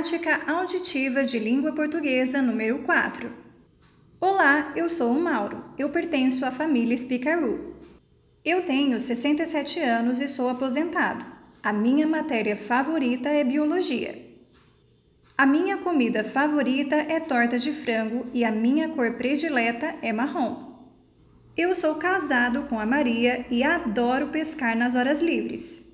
Prática Auditiva de Língua Portuguesa número 4. Olá, eu sou o Mauro. Eu pertenço à família Spicaru. Eu tenho 67 anos e sou aposentado. A minha matéria favorita é biologia. A minha comida favorita é torta de frango e a minha cor predileta é marrom. Eu sou casado com a Maria e adoro pescar nas horas livres.